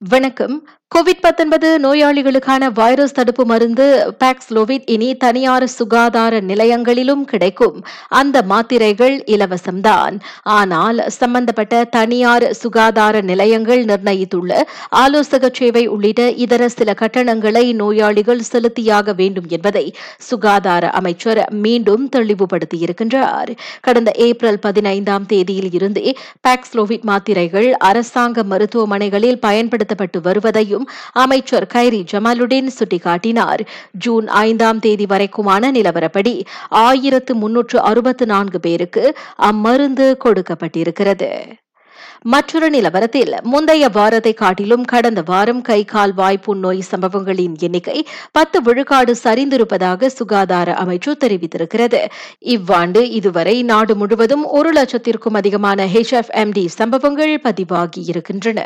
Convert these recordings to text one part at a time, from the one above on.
வணக்கம். கோவிட் 19 நோயாளிகளுக்கான வைரஸ் தடுப்பு மருந்து பாக்ஸ்லோவிட் இனி தனியார் சுகாதார நிலையங்களிலும் கிடைக்கும். அந்த மாத்திரைகள் இலவசம்தான். ஆனால் சம்பந்தப்பட்ட தனியார் சுகாதார நிலையங்கள் நிர்ணயித்துள்ள ஆலோசக சேவை உள்ளிட்ட இதர சில கட்டணங்களை நோயாளிகள் செலுத்தியாக வேண்டும் என்பதை சுகாதார அமைச்சர் மீண்டும் தெளிவுபடுத்தியிருக்கின்றார். கடந்த ஏப்ரல் பதினைந்தாம் தேதியில் இருந்தே பாக்ஸ்லோவிட் மாத்திரைகள் அரசாங்க மருத்துவமனைகளில் பயன்படுத்தப்பட்டு வருவதையும் அமைச்சர் கைரி ஜமாலுடன் சுட்டிக்காட்டினார். ஜூன் ஐந்தாம் தேதி வரைக்குமான நிலவரப்படி ஆயிரத்து முன்னூற்று அறுபத்து நான்கு பேருக்கு அம்மருந்து கொடுக்கப்பட்டிருக்கிறது. மற்றொரு நிலவரத்தில் முந்தைய வாரத்தை காட்டிலும் கடந்த வாரம் கை கால் வாய் நோய் சம்பவங்களின் எண்ணிக்கை பத்து விழுக்காடு சரிந்திருப்பதாக சுகாதார அமைச்சு தெரிவித்திருக்கிறது. இவ்வாண்டு இதுவரை நாடு முழுவதும் ஒரு லட்சத்திற்கும் அதிகமான ஹெச்எஃப்எம்டி சம்பவங்கள் பதிவாகியிருக்கின்றன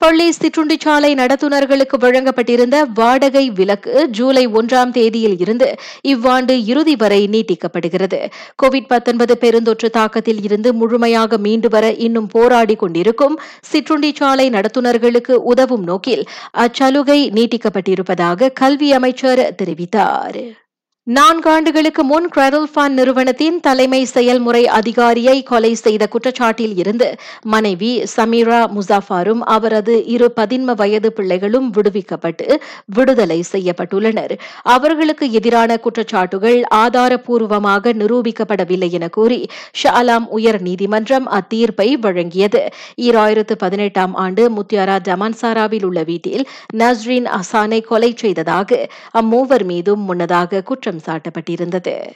பள்ளி சிற்றுண்டிச்சாலை நடத்துனர்களுக்கு வழங்கப்பட்டிருந்த வாடகை விலக்கு ஜூலை ஒன்றாம் தேதியில் இருந்து இவ்வாண்டு இறுதி வரை நீட்டிக்கப்படுகிறது. கோவிட் 19 பெருந்தொற்று தாக்கத்தில் இருந்து முழுமையாக மீண்டு வர இன்னும் போராடி கொண்டிருக்கும் சிற்றுண்டிச்சாலை நடத்துனர்களுக்கு உதவும் நோக்கில் அச்சலுகை நீட்டிக்கப்பட்டிருப்பதாக கல்வி அமைச்சர் தெரிவித்தார். நான்காண்டுகளுக்கு முன் கிரெடல் ஃபண்ட் நிறுவனத்தின் தலைமை செயல்முறை அதிகாரியை கொலை செய்த குற்றச்சாட்டில் இருந்து மனைவி சமீரா முசாஃபாரும் அவரது இரு பதின்ம வயது பிள்ளைகளும் விடுவிக்கப்பட்டு விடுதலை செய்யப்பட்டுள்ளனர். அவர்களுக்கு எதிரான குற்றச்சாட்டுகள் ஆதாரப்பூர்வமாக நிரூபிக்கப்படவில்லை என கூறி ஷாலாம் உயர் நீதிமன்றம் அத்தீர்ப்பை வழங்கியது. ஈராயிரத்து பதினெட்டாம் ஆண்டு முத்தியாரா டமான்சாராவில் உள்ள வீட்டில் நஸ்ரீன் அசானை கொலை செய்ததாக அம்மூவர் மீதும் முன்னதாக குற்றம் குற்றம் சாட்டப்பட்டிருந்தது.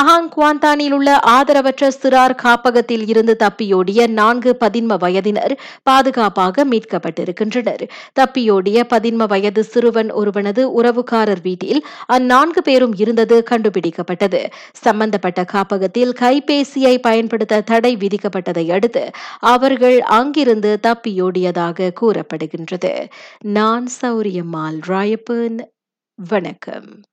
பஹாங் குவாந்தானில் உள்ள ஆதரவற்ற சிறார் காப்பகத்தில் இருந்து தப்பியோடிய நான்கு பதின்ம வயதினர் பாதுகாப்பாக மீட்கப்பட்டிருக்கின்றனர். தப்பியோடிய பதின்ம வயது சிறுவன் ஒருவனது உறவுக்காரர் வீட்டில் அந்நான்கு பேரும் இருந்தது கண்டுபிடிக்கப்பட்டது. சம்பந்தப்பட்ட காப்பகத்தில் கைபேசியை பயன்படுத்த தடை விதிக்கப்பட்டதை அடுத்து அவர்கள் அங்கிருந்து தப்பியோடியதாக கூறப்படுகின்றது. நான் சௌரியம்மாள் ராயப்பன். வணக்கம்.